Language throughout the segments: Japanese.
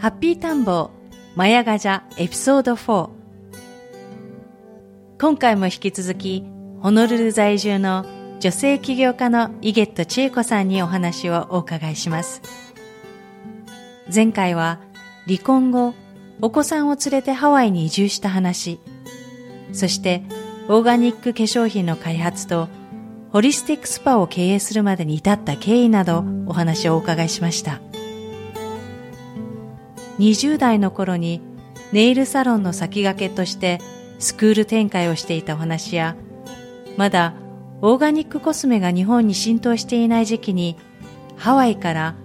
ハッピータンボー、マヤガジャエピソード4。今回も引き続き、ホノルル在住の女性起業家のイゲット千恵子さんにお話をお伺いします。前回は、離婚後、お子さんを連れてハワイに移住した話、そしてオーガニック化粧品の開発とホリスティックスパを経営するまでに至った経緯などお話をお伺いしました。20代の頃にネイルサロンの先駆けとしてスクール展開をしていたお話やまだオーガニックコスメが日本に浸透していない時期にハワイから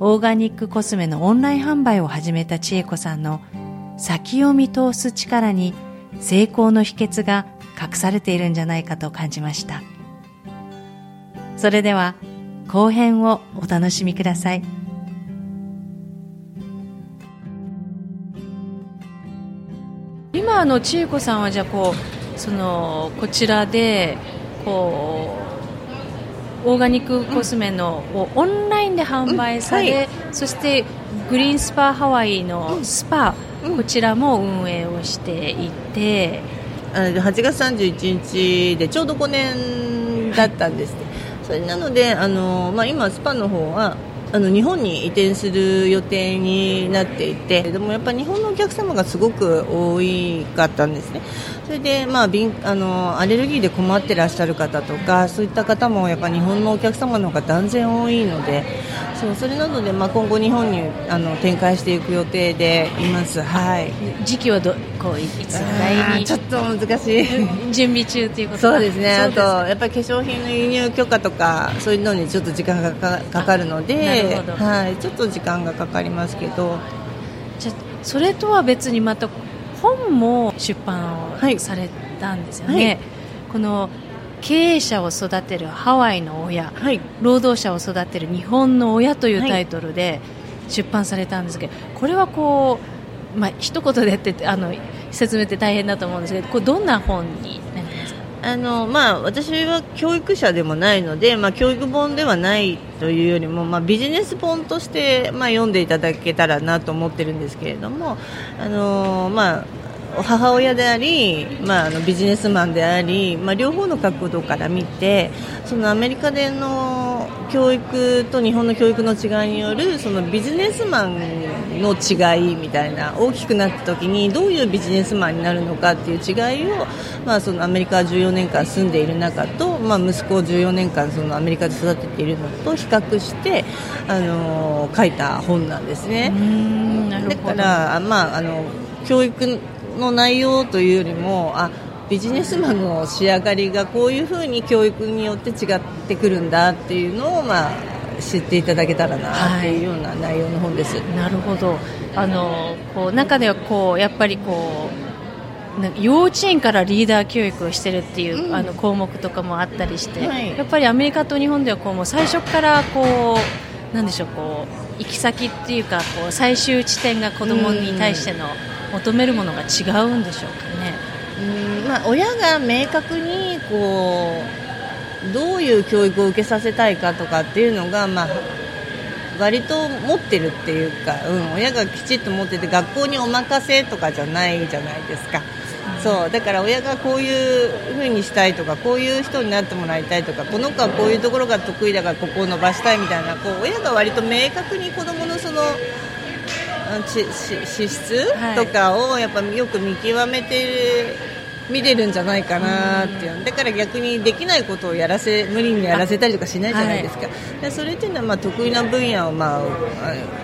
オーガニックコスメのオンライン販売を始めた千恵子さんの先を見通す力に成功の秘訣が隠されているんじゃないかと感じましたそれでは後編をお楽しみください。今あの千恵子さんはじゃあこうそのこちらでこうオーガニックコスメのをオンラインで販売され、うんはい、そしてグリーンスパハワイのスパ、うん、こちらも運営をしていて、8月31日でちょうど5年だったんです、それなのであの、まあ、今スパの方はあの日本に移転する予定になっていてでもやっぱ日本のお客様がすごく多かったんですね。それで、まあ、あのアレルギーで困ってらっしゃる方とかそういった方もやっぱ日本のお客様の方が断然多いのでそうそれなので、まあ、今後日本にあの展開していく予定でいます、はい、時期はどこういつぐらいにちょっと難しい。準備中ということそうですね。あとやっぱり化粧品の輸入許可とかそういうのにちょっと時間がかかるのではい、ちょっと時間がかかりますけど。じゃそれとは別にまた本も出版をされたんですよね、はいはい、この経営者を育てるハワイの親、はい、労働者を育てる日本の親というタイトルで出版されたんですけど、これはこう、まあ一言でってあの説明って大変だと思うんですけど、これどんな本になりますか？あのまあ、私は教育者でもないので、まあ、教育本ではないというよりも、まあ、ビジネス本として、まあ、読んでいただけたらなと思ってるんですけれども、あのまあ、母親であり、まあ、あのビジネスマンであり、まあ、両方の角度から見てそのアメリカでの教育と日本の教育の違いによるそのビジネスマンの違いみたいな大きくなった時にどういうビジネスマンになるのかっていう違いを、まあ、そのアメリカ14年間住んでいる中と、まあ、息子を14年間そのアメリカで育てているのと比較してあの書いた本なんですね。だから、まあ、あの教育の内容というよりもあビジネスマンの仕上がりがこういうふうに教育によって違ってくるんだっていうのを、まあ、知っていただけたらなっていうような内容の本です。はい、なるほど。あのこう中ではこうやっぱりこう幼稚園からリーダー教育をしてるっていう、うん、あの項目とかもあったりして、はい、やっぱりアメリカと日本ではこうもう最初からこうなんでしょうこう行き先っていうかこう最終地点が子供に対しての、うん求めるものが違うんでしょうかね。うんまあ、親が明確にこうどういう教育を受けさせたいかとかっていうのが、まあ、割と持ってるっていうか、うん、親がきちっと持ってて学校にお任せとかじゃないじゃないですか。そうだから親がこういうふうにしたいとかこういう人になってもらいたいとかこの子はこういうところが得意だからここを伸ばしたいみたいなこう親が割と明確に子供のその資質とかをやっぱよく見極めて見れるんじゃないかなっていう。だから逆にできないことをやらせ無理にやらせたりとかしないじゃないですか、はい、それっていうのはまあ得意な分野をまあ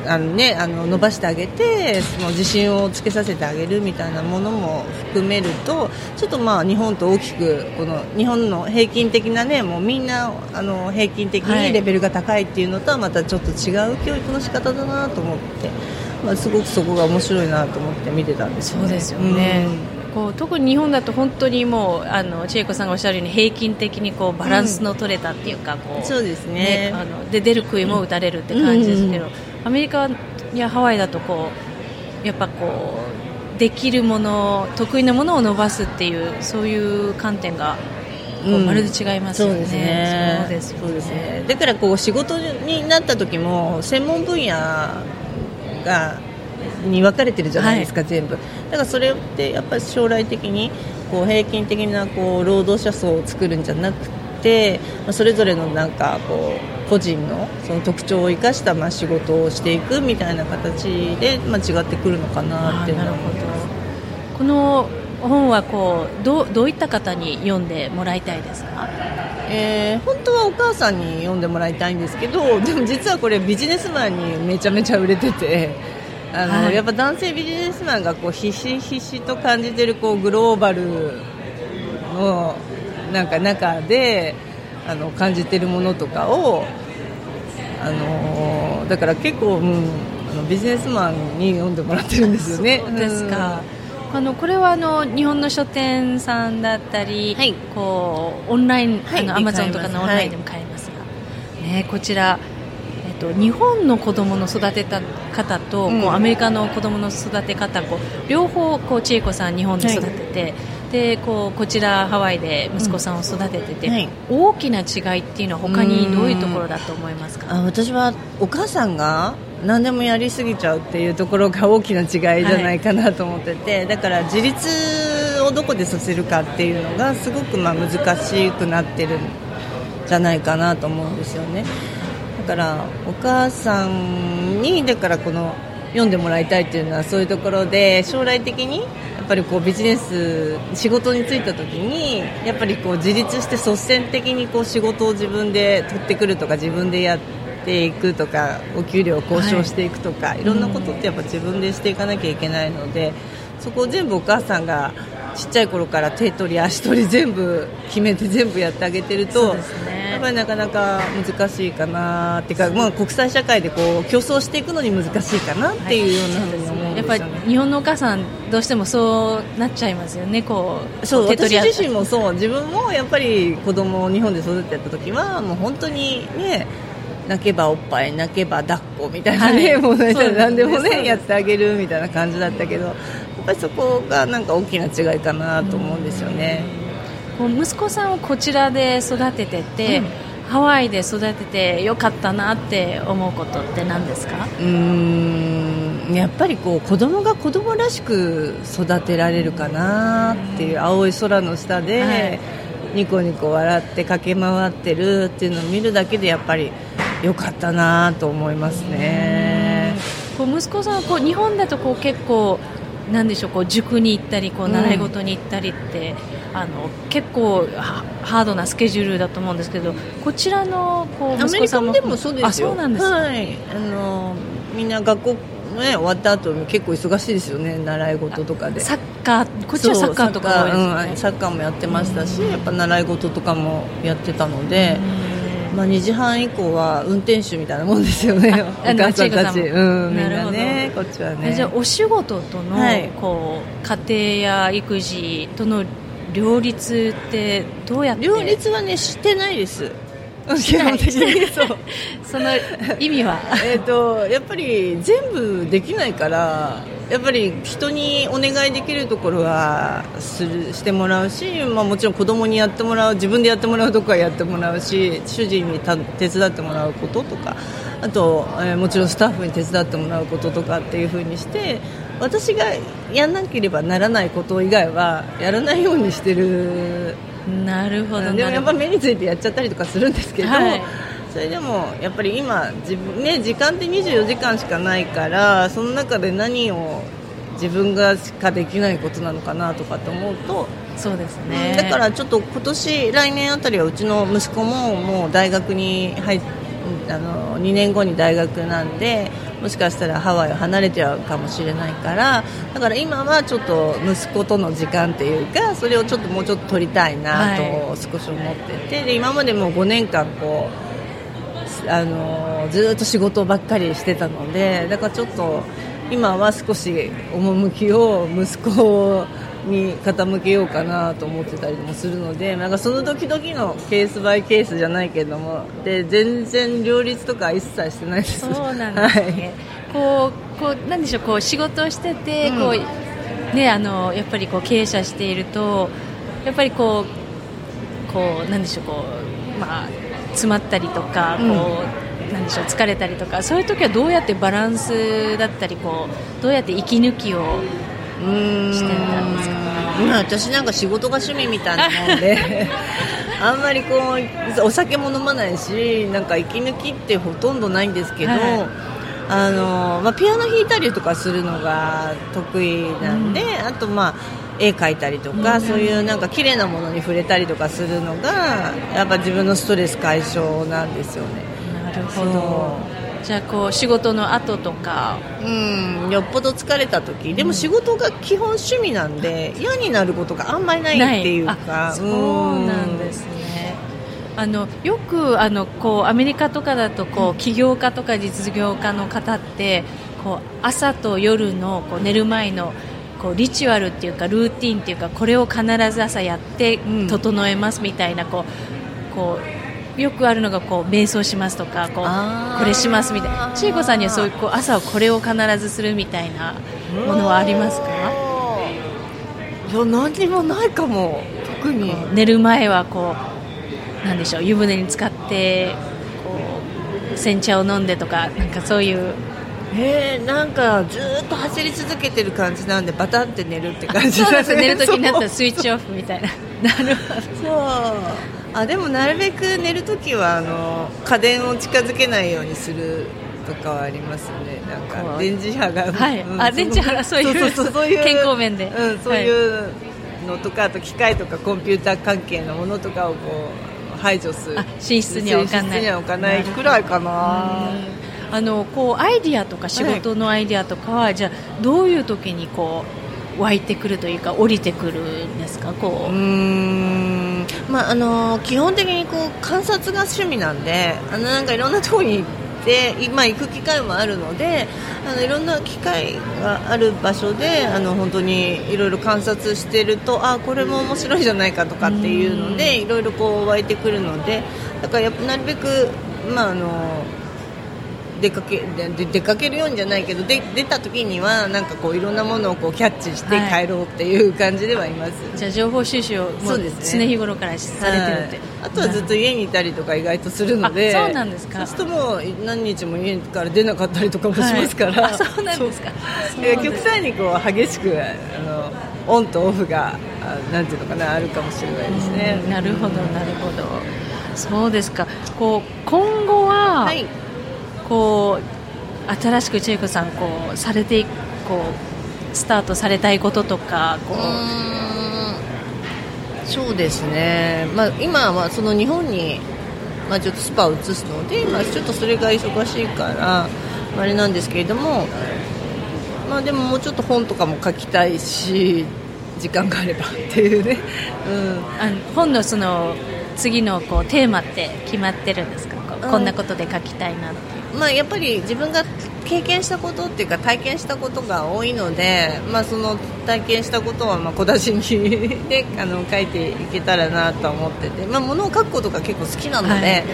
あの、ね、あの伸ばしてあげてその自信をつけさせてあげるみたいなものも含めるとちょっとまあ日本と大きくこの日本の平均的なねもうみんなあの平均的にレベルが高いっていうのとはまたちょっと違う教育の仕方だなと思って、まあ、すごくそこが面白いなと思って見てたんですよね。そうですよね、うんこう特に日本だと本当にもうあの千恵子さんがおっしゃるように平均的にこうバランスの取れたっていうか、こうそうですね、ね、あので出る杭も打たれるって感じですけど、うんアメリカやハワイだとこうやっぱこうできるもの得意なものを伸ばすっていうそういう観点がまるで違いますよね。うん、そうですね。そうですね。だからこう仕事になった時も専門分野がに分かれてるじゃないですか、はい、全部。だからそれってやっぱり将来的にこう平均的なこう労働者層を作るんじゃなくてそれぞれのなんかこう個人のその特徴を生かしたまあ仕事をしていくみたいな形で、まあ、違ってくるのかなってなるほど。この本はこうどどういった方に読んでもらいたいですか？えー、本当はお母さんに読んでもらいたいんですけどでも実はこれビジネスマンにめちゃめちゃ売れててあの、はい、やっぱ男性ビジネスマンがこうひしひしと感じてるこうグローバルのなんか中であの感じてるものとかをあのだから結構、うん、あのビジネスマンに読んでもらってるんですよね。ですか、うん、あのこれはあの日本の書店さんだったり、はい、こうオンライン、はい、あのアマゾンとかのオンラインでも買えますが、はい、ね、こちらと日本の子供の育てた方と、うん、こうアメリカの子供の育て方こう両方こう千恵子さん日本で育てて、はい、でこうこちらハワイで息子さんを育ててて、うん。はい、大きな違いっていうのは他にどういうところだと思いますか？あ私はお母さんが何でもやりすぎちゃうっていうところが大きな違いじゃないかなと思ってて、はい、だから自立をどこでさせるかっていうのがすごくまあ難しくなってるんじゃないかなと思うんですよね。からお母さんにだからこの読んでもらいたいっていうのはそういうところで将来的にやっぱりこうビジネス仕事に就いた時にやっぱりこう自立して率先的にこう仕事を自分で取ってくるとか自分でやっていくとかお給料を交渉していくとか、はい、いろんなことってやっぱ自分でしていかなきゃいけないのでそこを全部お母さんがちっちゃい頃から手取り足取り全部決めて全部やってあげてると、ね、ぱりなかなか難しいかなっていうか、まあ、国際社会でこう競争していくのに難しいかなっていうようなやっぱり日本のお母さんどうしてもそうなっちゃいますよね。こうそう私自身もそう。自分もやっぱり子供を日本で育てた時はもう本当にね泣けばおっぱい泣けば抱っこみたいなね、はい、もう何でもねやってあげるみたいな感じだったけどぱりそこがなんか大きな違いかなと思うんですよね。こう息子さんをこちらで育ててて、うん、ハワイで育ててよかったなって思うことって何ですか？うん。やっぱりこう子供が子供らしく育てられるかなっていう青い空の下で、はい、ニコニコ笑って駆け回ってるっていうのを見るだけでやっぱりよかったなと思いますね。こう息子さんはこう日本だとこう結構なんでしょうこう塾に行ったりこう習い事に行ったりって、うん、あの結構ハードなスケジュールだと思うんですけどこちらのこう息子さんも。でもそうですよ。そうなんですはい、あのみんな学校ね、終わった後結構忙しいですよね。習い事とかで。サッカーこっちはサッカーとか、ね。うん、サッカーもやってましたし、やっぱ習い事とかもやってたので、まあ、2時半以降は運転手みたいなもんですよね、お母さんたち、うん、みんなね、こっちはね。じゃあ、お仕事との、はい、こう家庭や育児との両立ってどうやって？両立はねしてないです。基本的にそう。その意味は？えっとやっぱり全部できないからやっぱり人にお願いできるところはするしてもらうし、まあ、もちろん子供にやってもらう自分でやってもらうとこはやってもらうし主人に手伝ってもらうこととかあと、えー、もちろんスタッフに手伝ってもらうこととかっていう風にして私がやらなければならないこと以外はやらないようにしてる。なるほどでもやっぱ目についてやっちゃったりとかするんですけど、はい、それでもやっぱり今自分、ね、時間って24時間しかないからその中で何を自分がしかできないことなのかなとかって思うとそうですね。だからちょっと今年来年あたりはうちの息子ももう大学に入ってあの2年後に大学なんでもしかしたらハワイを離れちゃうかもしれないからだから今はちょっと息子との時間っていうかそれをちょっともうちょっと取りたいなと少し思ってて、はい、で今までも5年間こうあのずっと仕事ばっかりしてたのでだからちょっと今は少し趣を息子に傾けようかなと思ってたりもするのでなんかその時々のケースバイケースじゃないけどもで全然両立とか一切してないです。そうなんですね、はい、こうこうなんでしょうこう仕事をしてて、うん、こうねあのやっぱりこう経営者しているとやっぱりこうこうなんでしょうこうまあ詰まったりとかこう、うん、なんでしょう疲れたりとかそういう時はどうやってバランスだったりこうどうやって息抜きをしてたんですか私なんか仕事が趣味みたいなもんで あんまりこうお酒も飲まないしなんか息抜きってほとんどないんですけど、はい、あのまあ、ピアノ弾いたりとかするのが得意なんで、うん、あとまあ絵描いたりとか、うん、そういうなんか綺麗なものに触れたりとかするのがやっぱ自分のストレス解消なんですよね。なるほどじゃあこう仕事の後とか。うんよっぽど疲れた時。でも仕事が基本趣味なんで、嫌になることがあんまりないっていうか。そうなんですね。あのよくあのこうアメリカとかだとこう起業家とか実業家の方ってこう朝と夜のこう寝る前のこうリチュアルっていうかルーティンっていうかこれを必ず朝やって整えますみたいなこうこうよくあるのがこう瞑想しますとかこうこれしますみたいな。千恵子さんにはそういうこう朝はこれを必ずするみたいなものはありますか？いや何もないかも。特に。寝る前はこうなんでしょう湯船に浸かってこう煎茶を飲んでとかなんかそういう。えー、なんかずっと走り続けてる感じなんでバタンって寝るって感じだ、ね、寝る時になったらスイッチオフみたいな。なるほど。そうあでもなるべく寝るときはあの家電を近づけないようにするとかはありますね。なんか電磁波が、はい。うん、あ電磁波がそういうそういう健康面で、うん、そういうのとか、あと機械とかコンピューター関係のものとかをこう排除する。寝室には置かない。には置かないくらいかな。あのこうアイディアとか仕事のアイディアとかは、はい、じゃあどういう時にこう湧いてくるというか降りてくるんですか？こう。うん。まああの基本的にこう観察が趣味なんであのなんかいろんなところに行って今行く機会もあるのであのいろんな機会がある場所であの本当にいろいろ観察してるとあこれも面白いじゃないかとかっていうのでいろいろこう湧いてくるのでだからやっぱなるべくまああの出かけで出かけるようにじゃないけどで出た時にはなんかこういろんなものをこうキャッチして帰ろうっていう感じではいます、はい、じゃあ情報収集をもう常日頃からされてるって、はい、あとはずっと家にいたりとか意外とするのでそうなんですか。そうするともう何日も家から出なかったりとかもしますから、はい、そうなんですか。極端にこう激しくあのオンとオフがなんていうのかなあるかもしれないですね。なるほどなるほど。そうですか。こう今後は、はいこう新しく千恵子さんこうされてこうスタートされたいこととかこう。そうですね、まあ、今はその日本に、まあ、ちょっとスパを移すので、まあ、ちょっとそれが忙しいからあれなんですけれども、まあ、でももうちょっと本とかも書きたいし時間があればっていうね、うん、あの本のその次のこうテーマって決まってるんですか？こんなことで書きたいなってまあ、やっぱり自分が経験したことっていうか体験したことが多いので、まあ、その体験したことはまあ小出しにで あの書いていけたらなと思ってて、まあ、物を書くことが結構好きなので、はい、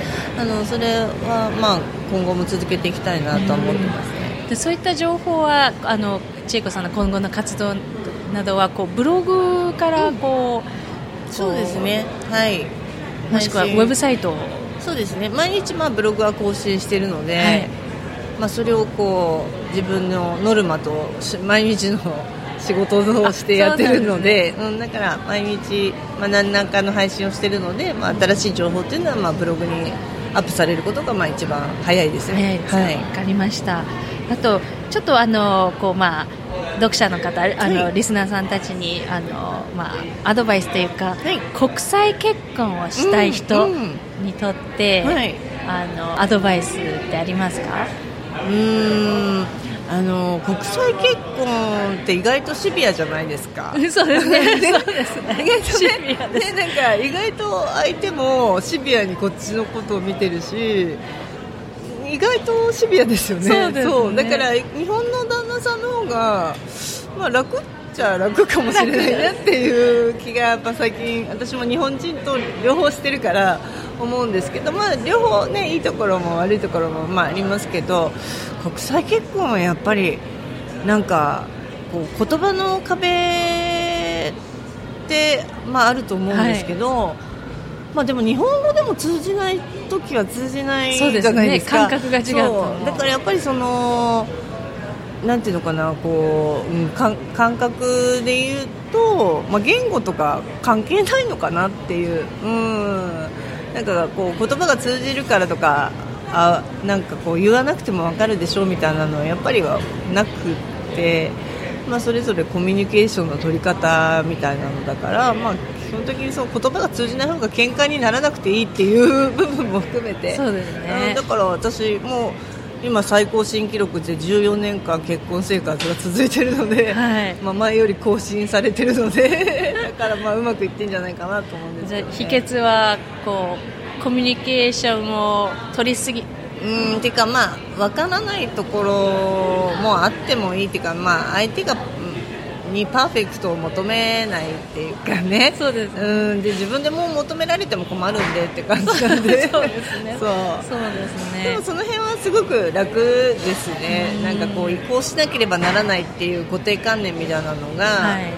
あのそれはまあ今後も続けていきたいなと思ってますね。でそういった情報はあの千恵子さんの今後の活動などはこうブログからこう、うん、そうですね。はい。もしくはウェブサイトそうですね。毎日まあブログは更新しているので、はい、まあ、それをこう自分のノルマと毎日の仕事をしてやってるので、ね、うん、だから毎日、まあ、何らかの配信をしているので、まあ、新しい情報というのはまあブログにアップされることがまあ一番早いですね。早いです、はい、分かりました。あとちょっとあのこうまあ読者の方あの、はい、リスナーさんたちにあの、まあ、アドバイスというか、はい、国際結婚をしたい人にとって、うんうんはい、あのアドバイスってありますか？うん。あの国際結婚って意外とシビアじゃないですか。そうです ね。そうですね。意外とね、ねなんか意外と相手もシビアにこっちのことを見てるし、意外とシビアですよね。そう、ね、そう。だから日本の旦那さんの方がまあ楽っちゃ楽かもしれないなっていう気がやっぱ最近私も日本人と両方してるから。思うんですけど、まあ、両方、ね、いいところも悪いところも、まあ、ありますけど国際結婚はやっぱりなんかこう言葉の壁って、まあ、あると思うんですけど、はい、まあ、でも日本語でも通じない時は通じないじゃないですか、ね、感覚が違う。だからやっぱりそのなんていうのかなこう、うん、感覚で言うと、まあ、言語とか関係ないのかなっていう。うんなんかこう言葉が通じるからとかあなんかこう言わなくても分かるでしょみたいなのはやっぱりはなくて、まあ、それぞれコミュニケーションの取り方みたいなのだから、まあ、基本的にそう言葉が通じない方が喧嘩にならなくていいっていう部分も含めてそうですねだから私も今、最高新記録で14年間結婚生活が続いているので、はい、まあ、前より更新されているので だからまあうまくいってんじゃないかなと思うんですけど、ね、秘訣はこうコミュニケーションを取りすぎ。うんていうかまあ分からないところもあってもいいっていうかまあ相手がにパーフェクトを求めないっていうかね。そうですうん。で自分でも求められても困るんでって感じなんで。そうですね。そう。そうですね。でもその辺はすごく楽ですね。なんかこう移行しなければならないっていう固定観念みたいなのが、はい。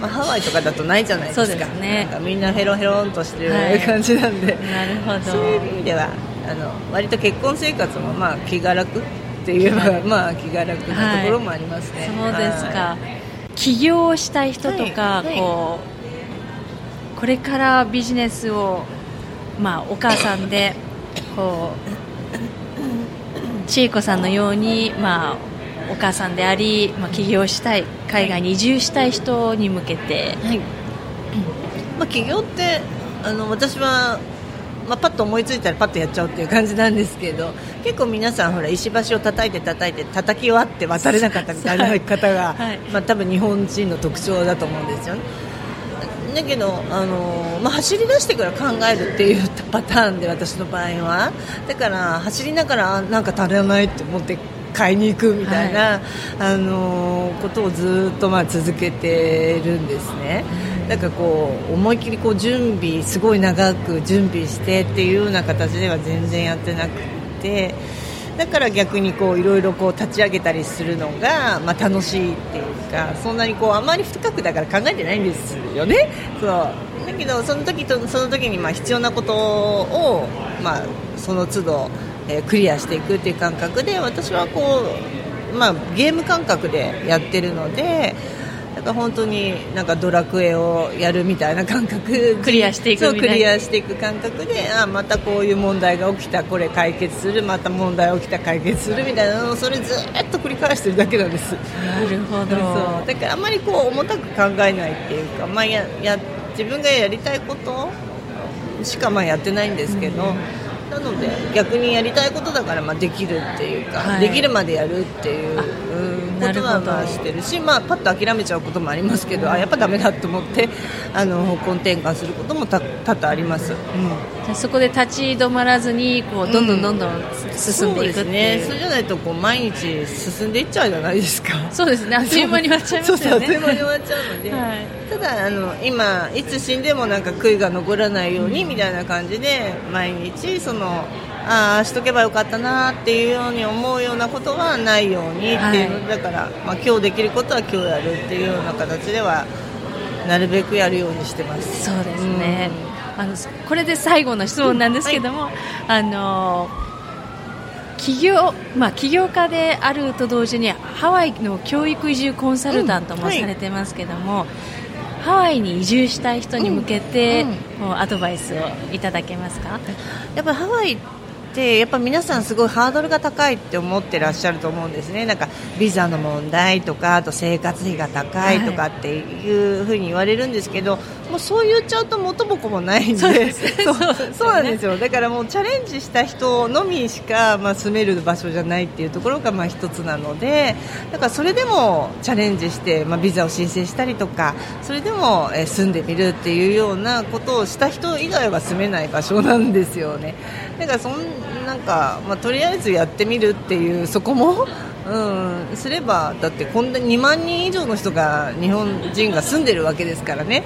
まあ、ハワイとかだとないじゃないですか。そうですね。なんかみんなヘロヘロンとしてる感じなんで、はい、なるほど。そういう意味ではあの割と結婚生活もまあ気が楽っていうまあ気が楽なところもありますね、はい、そうですか、起業したい人とか、はいはい、こうこれからビジネスを、まあ、お母さんでこう千恵子さんのように、まあ、お母さんであり、まあ、起業したい海外に移住したい人に向けて、はい。まあ、起業ってあの私はまあ、パッと思いついたらパッとやっちゃうっていう感じなんですけど結構皆さんほら石橋を叩いて叩いて叩き終わって渡れなかったみたいな方が、はい、まあ、多分日本人の特徴だと思うんですよね。だけど、あのまあ、走り出してから考えるっていうパターンで私の場合はだから走りながらなんか足らないって思って買いに行くみたいな、はい、あのことをずっとまあ続けてるんですね。なんかこう思い切りこう準備すごい長く準備してっていうような形では全然やってなくてだから逆にこういろいろこう立ち上げたりするのがまあ楽しいっていうかそんなにこうあまり深くだから考えてないんですよね。そうだけどその時とその時にまあ必要なことをまあその都度、えー、クリアしていくっていう感覚で私はこうまあゲーム感覚でやってるので。なんか本当になんかドラクエをやるみたいな感覚。クリアしていくクリアしていく感覚であまたこういう問題が起きたこれ解決するまた問題起きた解決するみたいなのをそれずっと繰り返してるだけなんです。なるほど。だからあんまりこう重たく考えないっていうか、まあ、やや自分がやりたいことしかまあやってないんですけど、うん。なので逆にやりたいことだからまあできるっていうか、はい、できるまでやるっていう、うん、ことはまあしてるしまあ、パッと諦めちゃうこともありますけど、あやっぱだめだと思ってあの方向転換することも多々あります、うん、そこで立ち止まらずにこうどんどんどんどん進んでいくっていう,、ね、それじゃないとこう毎日進んでいっちゃうじゃないですか。そうですね。あっという間に終わっちゃいますよね。そうそうあっという間に終わっちゃう。ので、はい、ただあの今いつ死んでもなんか悔いが残らないようにみたいな感じで毎日そのああしとけばよかったなっていうように思うようなことはないようにっていうの、はい、だから、まあ、今日できることは今日やるっていうような形ではなるべくやるようにしてます。そうですね、うん、あのこれで最後の質問なんですけども、はい、あの起業まあ、起業家であると同時にハワイの教育移住コンサルタントもされてますけども、うんはい、ハワイに移住したい人に向けて、うん、アドバイスをいただけますか？やっぱハワイってやっぱ皆さんすごいハードルが高いって思ってらっしゃると思うんですね。なんかビザの問題とかあと生活費が高いとかっていうふうに言われるんですけど、はい、もうそう言っちゃうと元も子もないんで。そう そうなんですよ。だからもうチャレンジした人のみしか、まあ、住める場所じゃないっていうところがまあ一つなのでだからそれでもチャレンジして、まあ、ビザを申請したりとかそれでも、え住んでみるっていうようなことをした人以外は住めない場所なんですよね。だからそんなんか、まあ、とりあえずやってみるっていうそこも、うん、すればだってこんな2万人以上の人が日本人が住んでるわけですからね。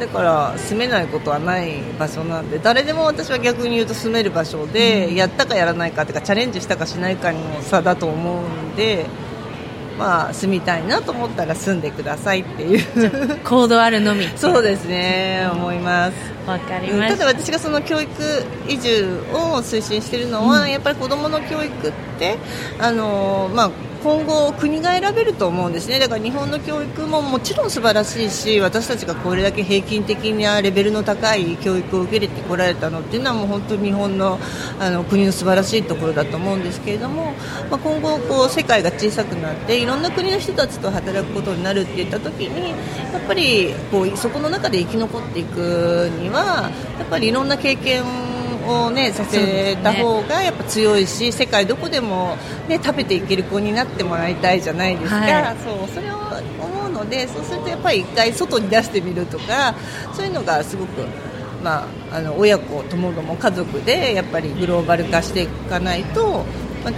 だから住めないことはない場所なんで誰でも私は逆に言うと住める場所で、うん、やったかやらないかとかチャレンジしたかしないかの差だと思うんで。まあ、住みたいなと思ったら住んでくださいっていう。行動あるのみ。そうですね、思います。わかりますた。だ私がその教育移住を推進しているのは、うん、やっぱり子どもの教育ってあの、まあ、今後、国が選べると思うんですね、だから日本の教育ももちろん素晴らしいし私たちがこれだけ平均的なレベルの高い教育を受け入れてこられたのっていうのはもう本当に日本のあの国の素晴らしいところだと思うんですけれども、まあ、今後こう、世界が小さくなっていろんな国の人たちと働くことになるっていった時にやっぱりこうそこの中で生き残っていくにはやっぱりいろんな経験を、ね、させた方がやっぱ強いし、世界どこでも、ね、食べていける子になってもらいたいじゃないですか、はい、そうそれを思うのでそうするとやっぱり一回外に出してみるとかそういうのがすごく。まあ、あの親子ともども家族でやっぱりグローバル化していかないと、まあ、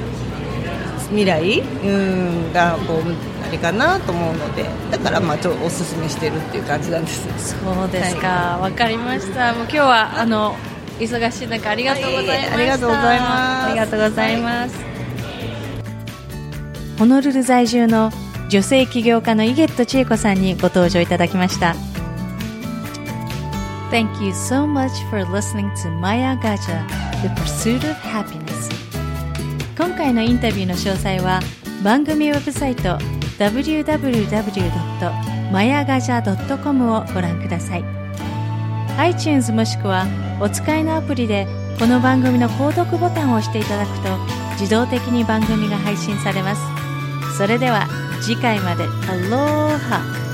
未来うんがこうあれかなと思うのでだからまあちょっとおすすめしてるっていう感じなんです。そうですか。わ、はい、かりました。もう今日はあの忙しい中ありがとうございました、ありがとうございます。ありがとうございます、ホノルル在住の女性起業家の井ゲット千恵子さんにご登場いただきました。Thank you so much for listening to Maya Gaja The Pursuit of Happiness. 今回のインタビューの詳細は番組ウェブサイト www.mayagaja.com をご覧ください iTunes もしくはお使いのアプリでこの番組の購読ボタンを押していただくと自動的に番組が配信されます。それでは次回まで。アローハ。